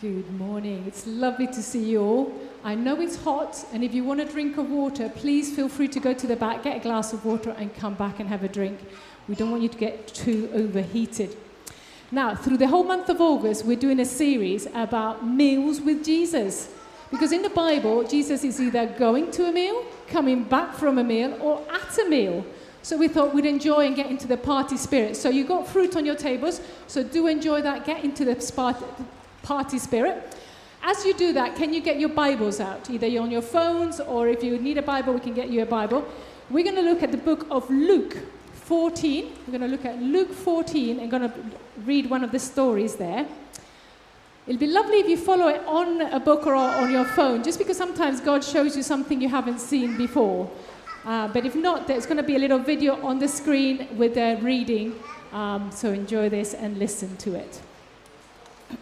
Good morning. It's lovely to see you all. I know it's hot, and if you want a drink of water, please feel free to go to the back, get a glass of water, and come back and have a drink. We don't want you to get too overheated. Now, through the whole month of August, we're doing a series about meals with Jesus. Because in the Bible, Jesus is either going to a meal, coming back from a meal, or at a meal. So we thought we'd enjoy and get into the party spirit. So you've got fruit on your tables, so do enjoy that, get into the party spirit. As you do that, can you get your Bibles out? Either you're on your phones, or if you need a Bible, we can get you a Bible. We're going to look at the book of Luke 14. We're going to look at Luke 14 and going to read one of the stories there. It'll be lovely if you follow it on a book or on your phone, just because sometimes God shows you something you haven't seen before. Uh, but if not, there's going to be a little video on the screen with the reading. Um, so enjoy this and listen to it.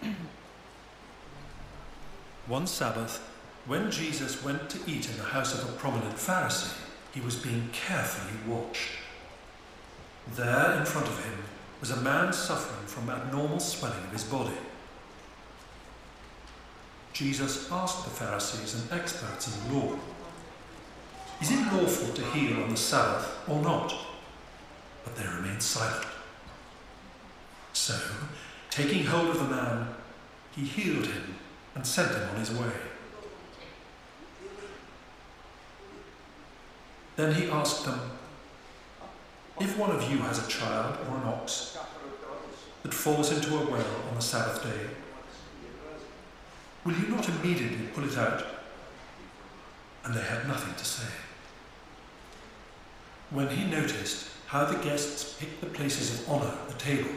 One Sabbath, when Jesus went to eat in the house of a prominent Pharisee, he was being carefully watched. There in front of him was a man suffering from abnormal swelling of his body. Jesus asked the Pharisees and experts in the law, Is it lawful to heal on the Sabbath or not? But they remained silent. So, taking hold of the man, he healed him and sent him on his way. Then he asked them, If one of you has a child or an ox that falls into a well on the Sabbath day, will you not immediately pull it out? And they had nothing to say. When he noticed how the guests picked the places of honour at the table,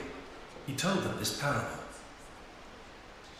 he told them this parable.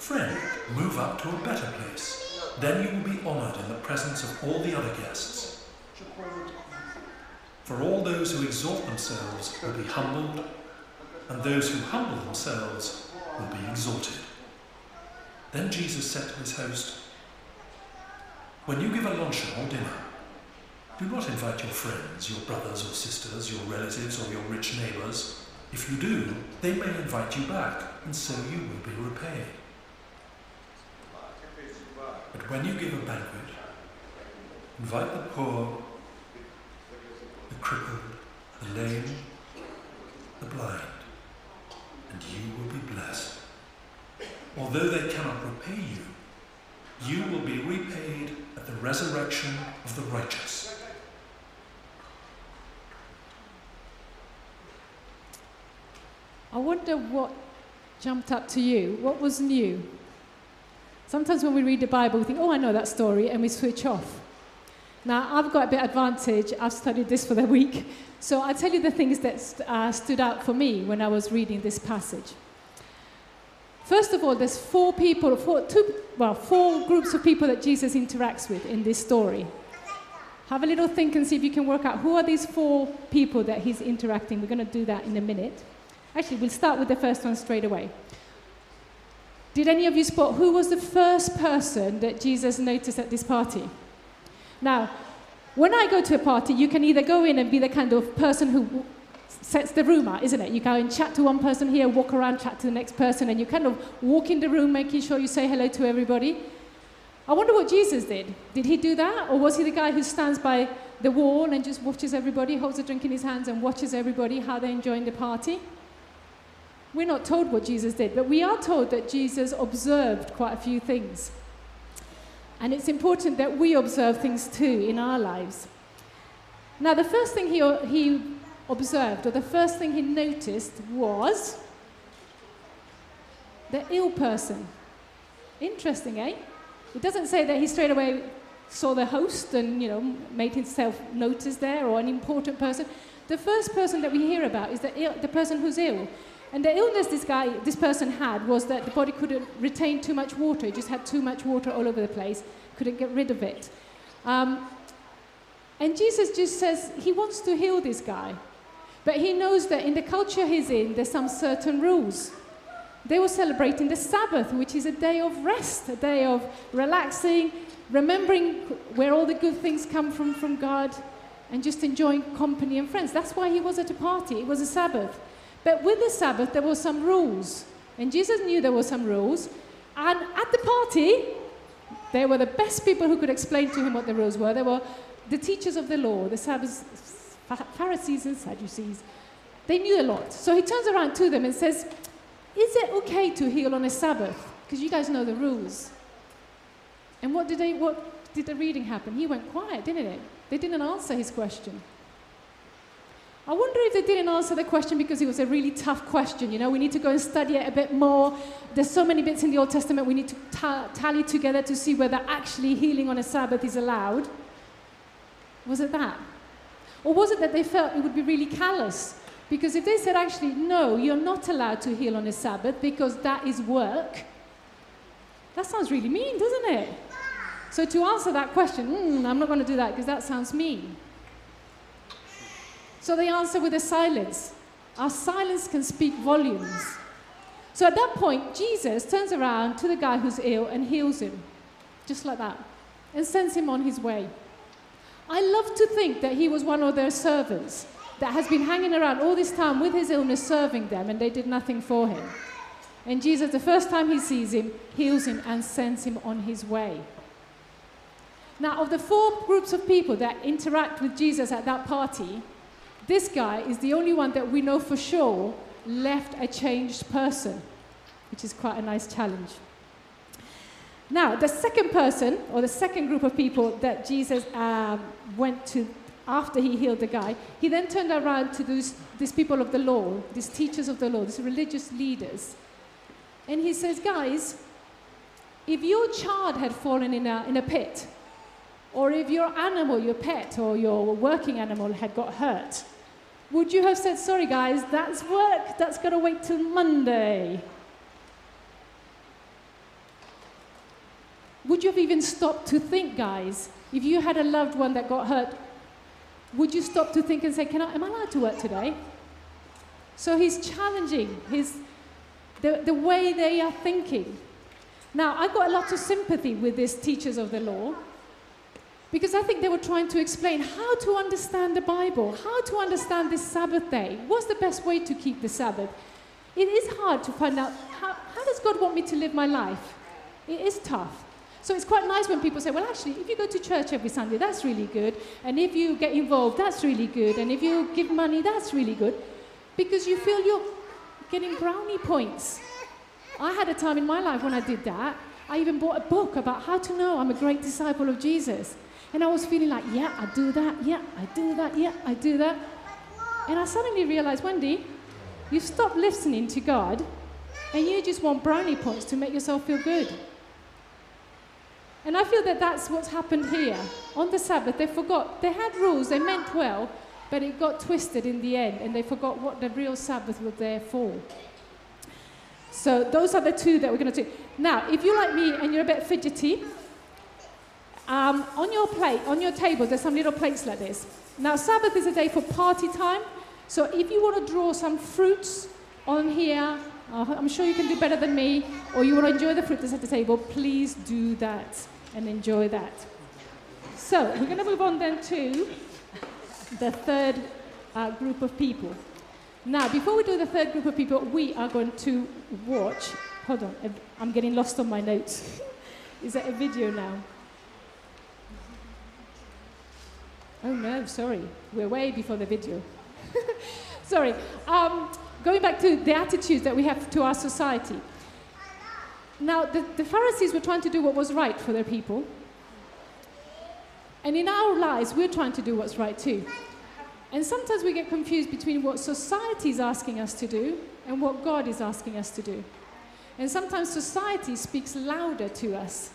Friend, move up to a better place. Then you will be honoured in the presence of all the other guests. For all those who exalt themselves will be humbled, and those who humble themselves will be exalted. Then Jesus said to his host, When you give a luncheon or dinner, do not invite your friends, your brothers or sisters, your relatives, or your rich neighbours. If you do, they may invite you back, and so you will be repaid. But when you give a banquet, invite the poor, the crippled, the lame, the blind, and you will be blessed. Although they cannot repay you, you will be repaid at the resurrection of the righteous. I wonder what jumped up to you. What was new? Sometimes when we read the Bible, we think, oh, I know that story, and we switch off. Now, I've got a bit advantage. I've studied this for the week. So I'll tell you the things that uh, stood out for me when I was reading this passage. First of all, there's four people, four, two, well, four groups of people that Jesus interacts with in this story. Have a little think and see if you can work out who are these four people that he's interacting. We're going to do that in a minute. Actually, we'll start with the first one straight away. Did any of you spot who was the first person that Jesus noticed at this party? Now, when I go to a party, you can either go in and be the kind of person who sets the room out, isn't it? You go and chat to one person here, walk around, chat to the next person, and you kind of walk in the room making sure you say hello to everybody. I wonder what Jesus did. Did he do that? Or was he the guy who stands by the wall and just watches everybody, holds a drink in his hands, and watches everybody how they're enjoying the party? We're not told what Jesus did, but we are told that Jesus observed quite a few things. And it's important that we observe things too in our lives. Now, the first thing he, he observed, or the first thing he noticed, was the ill person. Interesting, eh? It doesn't say that he straight away saw the host and, you know, made himself noticed there or an important person. The first person that we hear about is the, Ill, the person who's ill. And the illness this guy, this person had was that the body couldn't retain too much water. It just had too much water all over the place, couldn't get rid of it. Um, and Jesus just says he wants to heal this guy. But he knows that in the culture he's in, there's some certain rules. They were celebrating the Sabbath, which is a day of rest, a day of relaxing, remembering where all the good things come from from God, and just enjoying company and friends. That's why he was at a party. It was a Sabbath. But with the Sabbath, there were some rules. And Jesus knew there were some rules. And at the party, they were the best people who could explain to him what the rules were. They were the teachers of the law, the Sabbath, Pharisees and Sadducees. They knew a lot. So he turns around to them and says, Is it okay to heal on a Sabbath? Because you guys know the rules. And what did, they, what did the reading happen? He went quiet, didn't it? They didn't answer his question. I wonder if they didn't answer the question because it was a really tough question. You know, we need to go and study it a bit more. There's so many bits in the Old Testament we need to ta- tally together to see whether actually healing on a Sabbath is allowed. Was it that? Or was it that they felt it would be really callous? Because if they said, actually, no, you're not allowed to heal on a Sabbath because that is work, that sounds really mean, doesn't it? So to answer that question, mm, I'm not going to do that because that sounds mean. So they answer with a silence. Our silence can speak volumes. So at that point, Jesus turns around to the guy who's ill and heals him, just like that, and sends him on his way. I love to think that he was one of their servants that has been hanging around all this time with his illness, serving them, and they did nothing for him. And Jesus, the first time he sees him, heals him and sends him on his way. Now, of the four groups of people that interact with Jesus at that party, this guy is the only one that we know for sure left a changed person, which is quite a nice challenge. Now, the second person, or the second group of people that Jesus um, went to after he healed the guy, he then turned around to those, these people of the law, these teachers of the law, these religious leaders. And he says, Guys, if your child had fallen in a, in a pit, or if your animal, your pet, or your working animal had got hurt, would you have said, Sorry, guys, that's work, that's got to wait till Monday? Would you have even stopped to think, guys, if you had a loved one that got hurt, would you stop to think and say, Can I, Am I allowed to work today? So he's challenging his, the, the way they are thinking. Now, I got a lot of sympathy with these teachers of the law because I think they were trying to explain how to understand the Bible, how to understand this Sabbath day. What's the best way to keep the Sabbath? It is hard to find out how, how does God want me to live my life? It is tough. So it's quite nice when people say, well, actually, if you go to church every Sunday, that's really good. And if you get involved, that's really good. And if you give money, that's really good. Because you feel you're getting brownie points. I had a time in my life when I did that. I even bought a book about how to know I'm a great disciple of Jesus. And I was feeling like, yeah, I do that, yeah, I do that, yeah, I do that. And I suddenly realized, Wendy, you've stopped listening to God and you just want brownie points to make yourself feel good. And I feel that that's what's happened here. On the Sabbath, they forgot. They had rules, they meant well, but it got twisted in the end, and they forgot what the real Sabbath was there for. So those are the two that we're going to do. Now, if you're like me and you're a bit fidgety, um, on your plate, on your table, there's some little plates like this. Now, Sabbath is a day for party time. So if you want to draw some fruits on here, uh, I'm sure you can do better than me, or you want to enjoy the fruit that's at the table, please do that and enjoy that. So we're going to move on then to the third uh, group of people. Now, before we do the third group of people, we are going to watch. Hold on, I'm getting lost on my notes. Is that a video now? Oh no, sorry. We're way before the video. sorry. Um, going back to the attitudes that we have to our society. Now, the, the Pharisees were trying to do what was right for their people. And in our lives, we're trying to do what's right too. And sometimes we get confused between what society is asking us to do and what God is asking us to do. And sometimes society speaks louder to us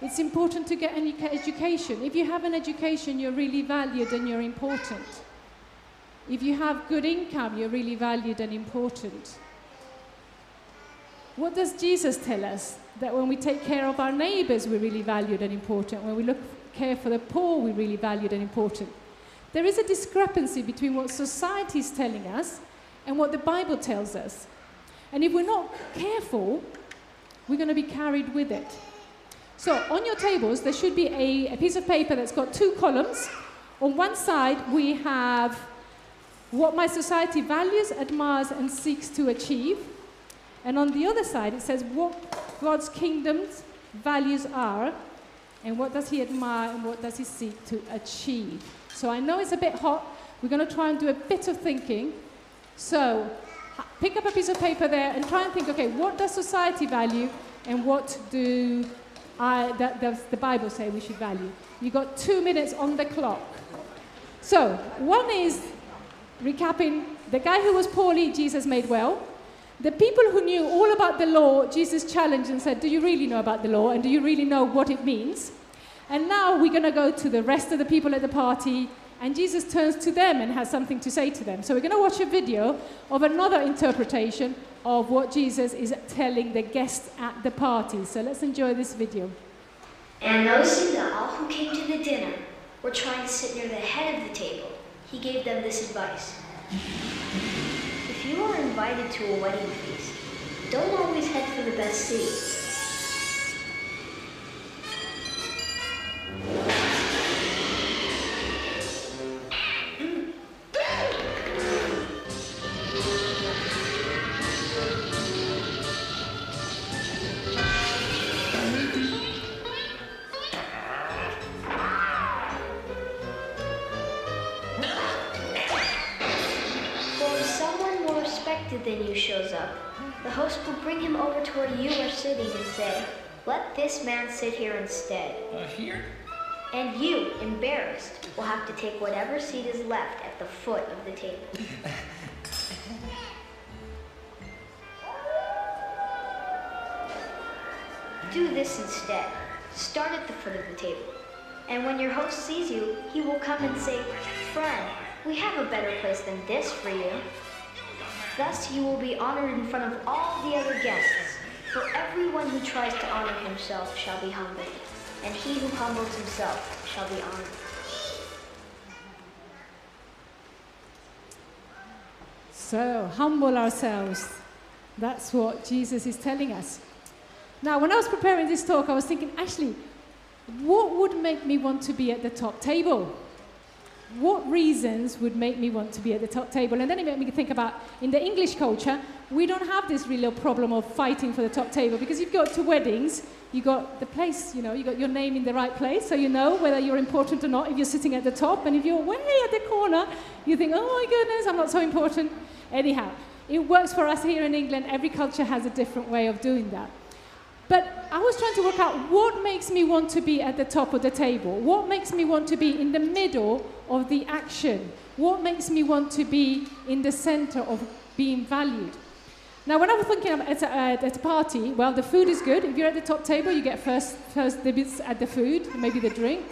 it's important to get an education. If you have an education, you're really valued and you're important. If you have good income, you're really valued and important. What does Jesus tell us? That when we take care of our neighbors, we're really valued and important. When we look care for the poor, we're really valued and important. There is a discrepancy between what society is telling us and what the Bible tells us. And if we're not careful, we're going to be carried with it. So, on your tables, there should be a, a piece of paper that's got two columns. On one side, we have what my society values, admires, and seeks to achieve. And on the other side, it says what God's kingdom's values are, and what does He admire, and what does He seek to achieve. So I know it's a bit hot. We're going to try and do a bit of thinking. So pick up a piece of paper there and try and think okay, what does society value, and what do I, that, does the Bible say we should value? You've got two minutes on the clock. So, one is recapping the guy who was poorly, Jesus made well. The people who knew all about the law, Jesus challenged and said, Do you really know about the law? And do you really know what it means? And now we're going to go to the rest of the people at the party, and Jesus turns to them and has something to say to them. So we're going to watch a video of another interpretation of what Jesus is telling the guests at the party. So let's enjoy this video. And noticing that all who came to the dinner were trying to sit near the head of the table, he gave them this advice. If you are invited to a wedding feast, don't always head for the best seat. Than you shows up. The host will bring him over to where you are sitting and say, let this man sit here instead. Uh, here? And you, embarrassed, will have to take whatever seat is left at the foot of the table. Do this instead. Start at the foot of the table. And when your host sees you, he will come and say, Friend, we have a better place than this for you. Thus you will be honored in front of all the other guests. For everyone who tries to honor himself shall be humbled, and he who humbles himself shall be honored. So, humble ourselves. That's what Jesus is telling us. Now, when I was preparing this talk, I was thinking, actually, what would make me want to be at the top table? What reasons would make me want to be at the top table? And then it made me think about in the English culture, we don't have this real problem of fighting for the top table because you've got to weddings, you got the place, you know, you got your name in the right place, so you know whether you're important or not if you're sitting at the top. And if you're way at the corner, you think, oh my goodness, I'm not so important. Anyhow, it works for us here in England. Every culture has a different way of doing that. But I was trying to work out what makes me want to be at the top of the table? What makes me want to be in the middle of the action? What makes me want to be in the center of being valued? Now, when I was thinking at a, at a party, well, the food is good. If you're at the top table, you get first, first dibs at the food, maybe the drink.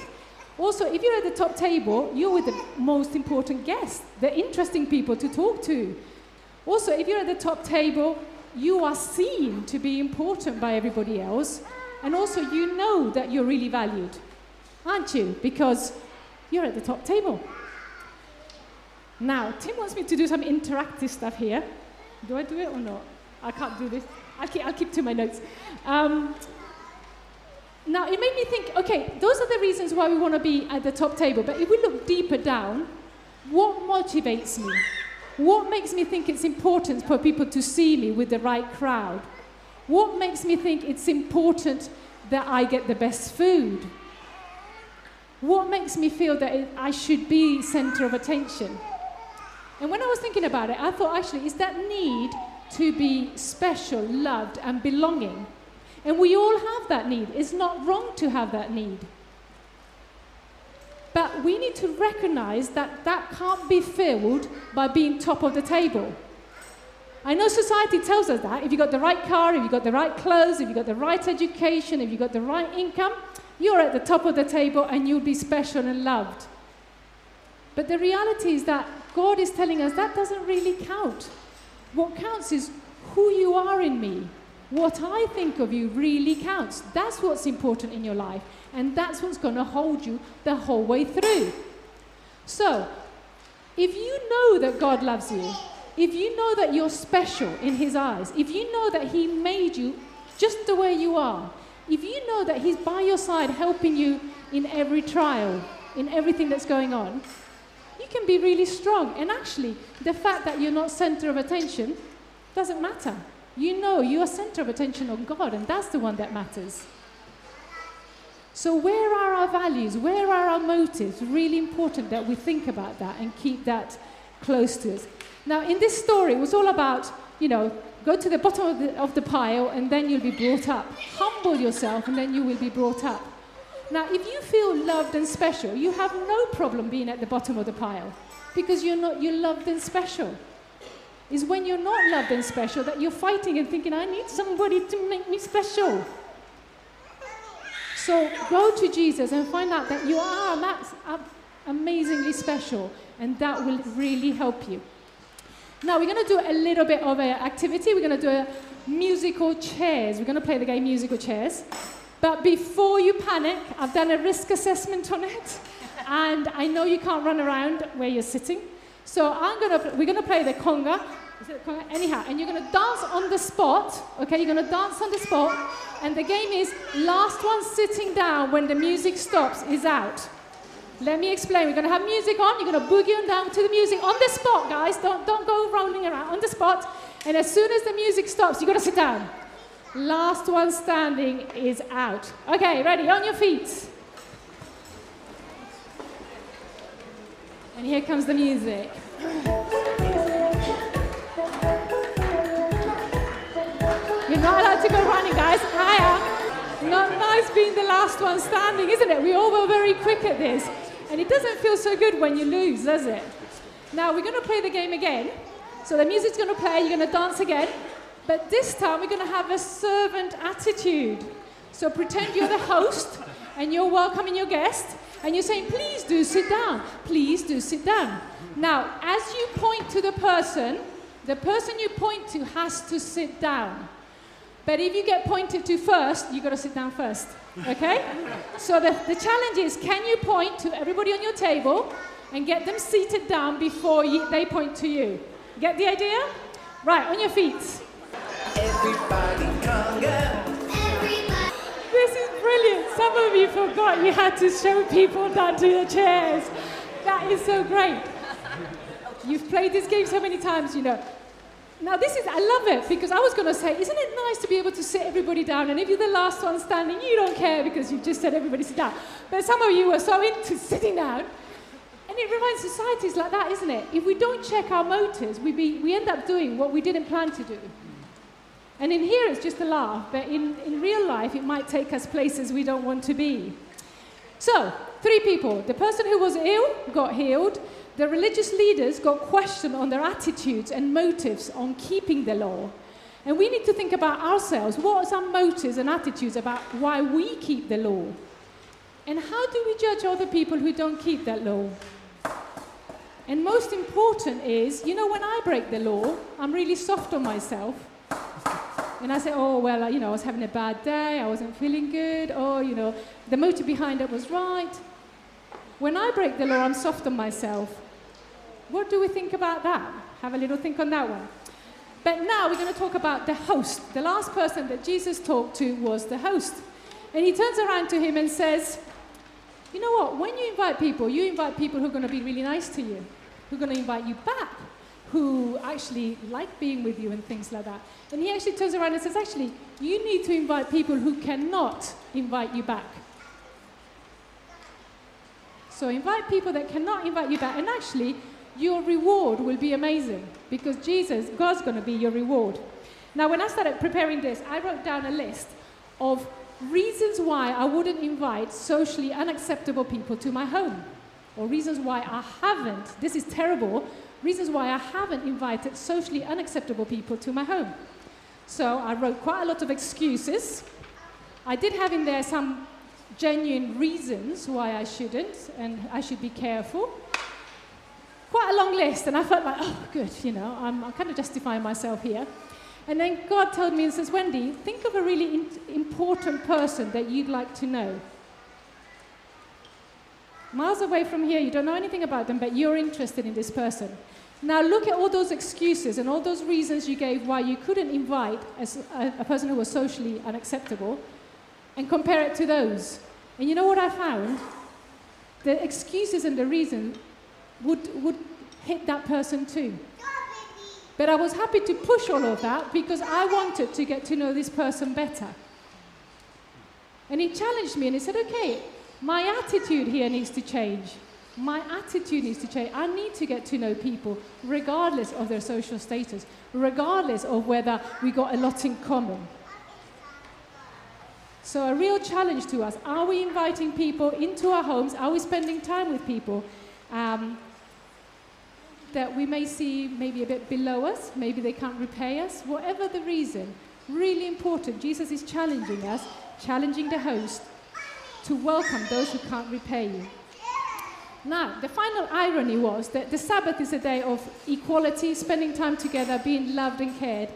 Also, if you're at the top table, you're with the most important guests, the interesting people to talk to. Also, if you're at the top table, you are seen to be important by everybody else, and also you know that you're really valued, aren't you? Because you're at the top table. Now, Tim wants me to do some interactive stuff here. Do I do it or not? I can't do this. I'll keep, I'll keep to my notes. Um, now, it made me think okay, those are the reasons why we want to be at the top table, but if we look deeper down, what motivates me? What makes me think it's important for people to see me with the right crowd? What makes me think it's important that I get the best food? What makes me feel that it, I should be center of attention? And when I was thinking about it, I thought actually, is that need to be special, loved, and belonging? And we all have that need. It's not wrong to have that need. But we need to recognize that that can't be filled by being top of the table. I know society tells us that. If you've got the right car, if you've got the right clothes, if you've got the right education, if you've got the right income, you're at the top of the table and you'll be special and loved. But the reality is that God is telling us that doesn't really count. What counts is who you are in me, What I think of you really counts. That's what's important in your life. And that's what's going to hold you the whole way through. So, if you know that God loves you, if you know that you're special in His eyes, if you know that He made you just the way you are, if you know that He's by your side helping you in every trial, in everything that's going on, you can be really strong. And actually, the fact that you're not center of attention doesn't matter. You know you are center of attention on God, and that's the one that matters. So, where are our values? Where are our motives? Really important that we think about that and keep that close to us. Now, in this story, it was all about, you know, go to the bottom of the, of the pile and then you'll be brought up. Humble yourself and then you will be brought up. Now, if you feel loved and special, you have no problem being at the bottom of the pile because you're not, you're loved and special. Is when you're not loved and special that you're fighting and thinking, I need somebody to make me special. So go to Jesus and find out that you are amazingly special, and that will really help you. Now, we're going to do a little bit of an activity. We're going to do a musical chairs. We're going to play the game musical chairs. But before you panic, I've done a risk assessment on it. And I know you can't run around where you're sitting. So I'm gonna, we're to play the conga. conga. Anyhow, and you're to dance on the spot. Okay, you're to dance on the spot. And the game is last one sitting down when the music stops is out. Let me explain. We're going to have music on. You're going to boogie on down to the music on the spot, guys. Don't, don't go rolling around on the spot. And as soon as the music stops, you've got to sit down. Last one standing is out. Okay, ready? On your feet. And here comes the music. You're not allowed to go running, guys. Higher. Not nice being the last one standing, isn't it? We all were very quick at this. And it doesn't feel so good when you lose, does it? Now we're going to play the game again. So the music's going to play, you're going to dance again. But this time we're going to have a servant attitude. So pretend you're the host and you're welcoming your guest and you're saying, please do sit down. Please do sit down. Now, as you point to the person, the person you point to has to sit down. But if you get pointed to first, you've got to sit down first. Okay? so the, the challenge is can you point to everybody on your table and get them seated down before you, they point to you? Get the idea? Right, on your feet. Everybody. Brilliant. Some of you forgot you had to show people down to your chairs. That is so great. You've played this game so many times, you know. Now, this is, I love it because I was going to say, isn't it nice to be able to sit everybody down? And if you're the last one standing, you don't care because you've just said everybody sit down. But some of you are so into sitting down. And it reminds societies like that, isn't it? If we don't check our motives, we, be, we end up doing what we didn't plan to do. And in here, it's just a laugh, but in, in real life, it might take us places we don't want to be. So, three people. The person who was ill got healed. The religious leaders got questioned on their attitudes and motives on keeping the law. And we need to think about ourselves. What are our motives and attitudes about why we keep the law? And how do we judge other people who don't keep that law? And most important is, you know, when I break the law, I'm really soft on myself. And I say, oh, well, you know, I was having a bad day, I wasn't feeling good, or, you know, the motive behind it was right. When I break the law, I'm soft on myself. What do we think about that? Have a little think on that one. But now we're going to talk about the host. The last person that Jesus talked to was the host. And he turns around to him and says, You know what? When you invite people, you invite people who are going to be really nice to you, who are going to invite you back, who actually like being with you and things like that. And he actually turns around and says, Actually, you need to invite people who cannot invite you back. So invite people that cannot invite you back. And actually, your reward will be amazing because Jesus, God's going to be your reward. Now, when I started preparing this, I wrote down a list of reasons why I wouldn't invite socially unacceptable people to my home, or reasons why I haven't, this is terrible, reasons why I haven't invited socially unacceptable people to my home. So I wrote quite a lot of excuses. I did have in there some genuine reasons why I shouldn't, and I should be careful quite a long list, and I felt like, oh, good, you know, I'm, I'm kind of justifying myself here. And then God told me and says, Wendy, think of a really in- important person that you'd like to know. Miles away from here, you don't know anything about them, but you're interested in this person. Now look at all those excuses and all those reasons you gave why you couldn't invite a, a person who was socially unacceptable and compare it to those. And you know what I found? The excuses and the reason would, would hit that person too. But I was happy to push all of that because I wanted to get to know this person better. And he challenged me and he said, okay, my attitude here needs to change. My attitude needs to change. I need to get to know people regardless of their social status, regardless of whether we got a lot in common. So, a real challenge to us are we inviting people into our homes? Are we spending time with people um, that we may see maybe a bit below us? Maybe they can't repay us? Whatever the reason, really important. Jesus is challenging us, challenging the host to welcome those who can't repay you. Now, the final irony was that the Sabbath is a day of equality, spending time together, being loved and cared.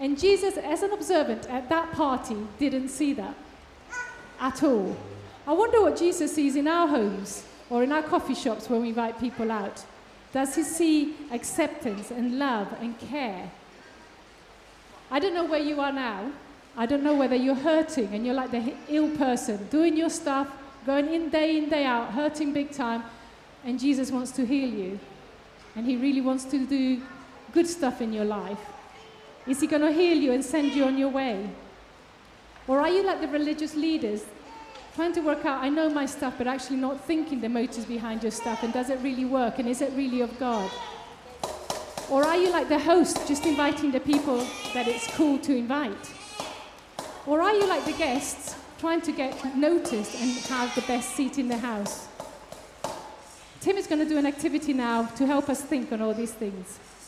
And Jesus, as an observant at that party, didn't see that at all. I wonder what Jesus sees in our homes or in our coffee shops when we invite people out. Does he see acceptance and love and care? I don't know where you are now, I don't know whether you're hurting and you're like the ill person, doing your stuff, going in day in, day out, hurting big time, and Jesus wants to heal you. And He really wants to do good stuff in your life. Is He going to heal you and send you on your way? Or are you like the religious leaders, trying to work out, I know my stuff, but actually not thinking the motives behind your stuff, and does it really work, and is it really of God? Or are you like the host, just inviting the people that it's cool to invite? Or are you like the guests, trying to get noticed and have the best seat in the house? Tim is going to do an activity now to help us think on all these things.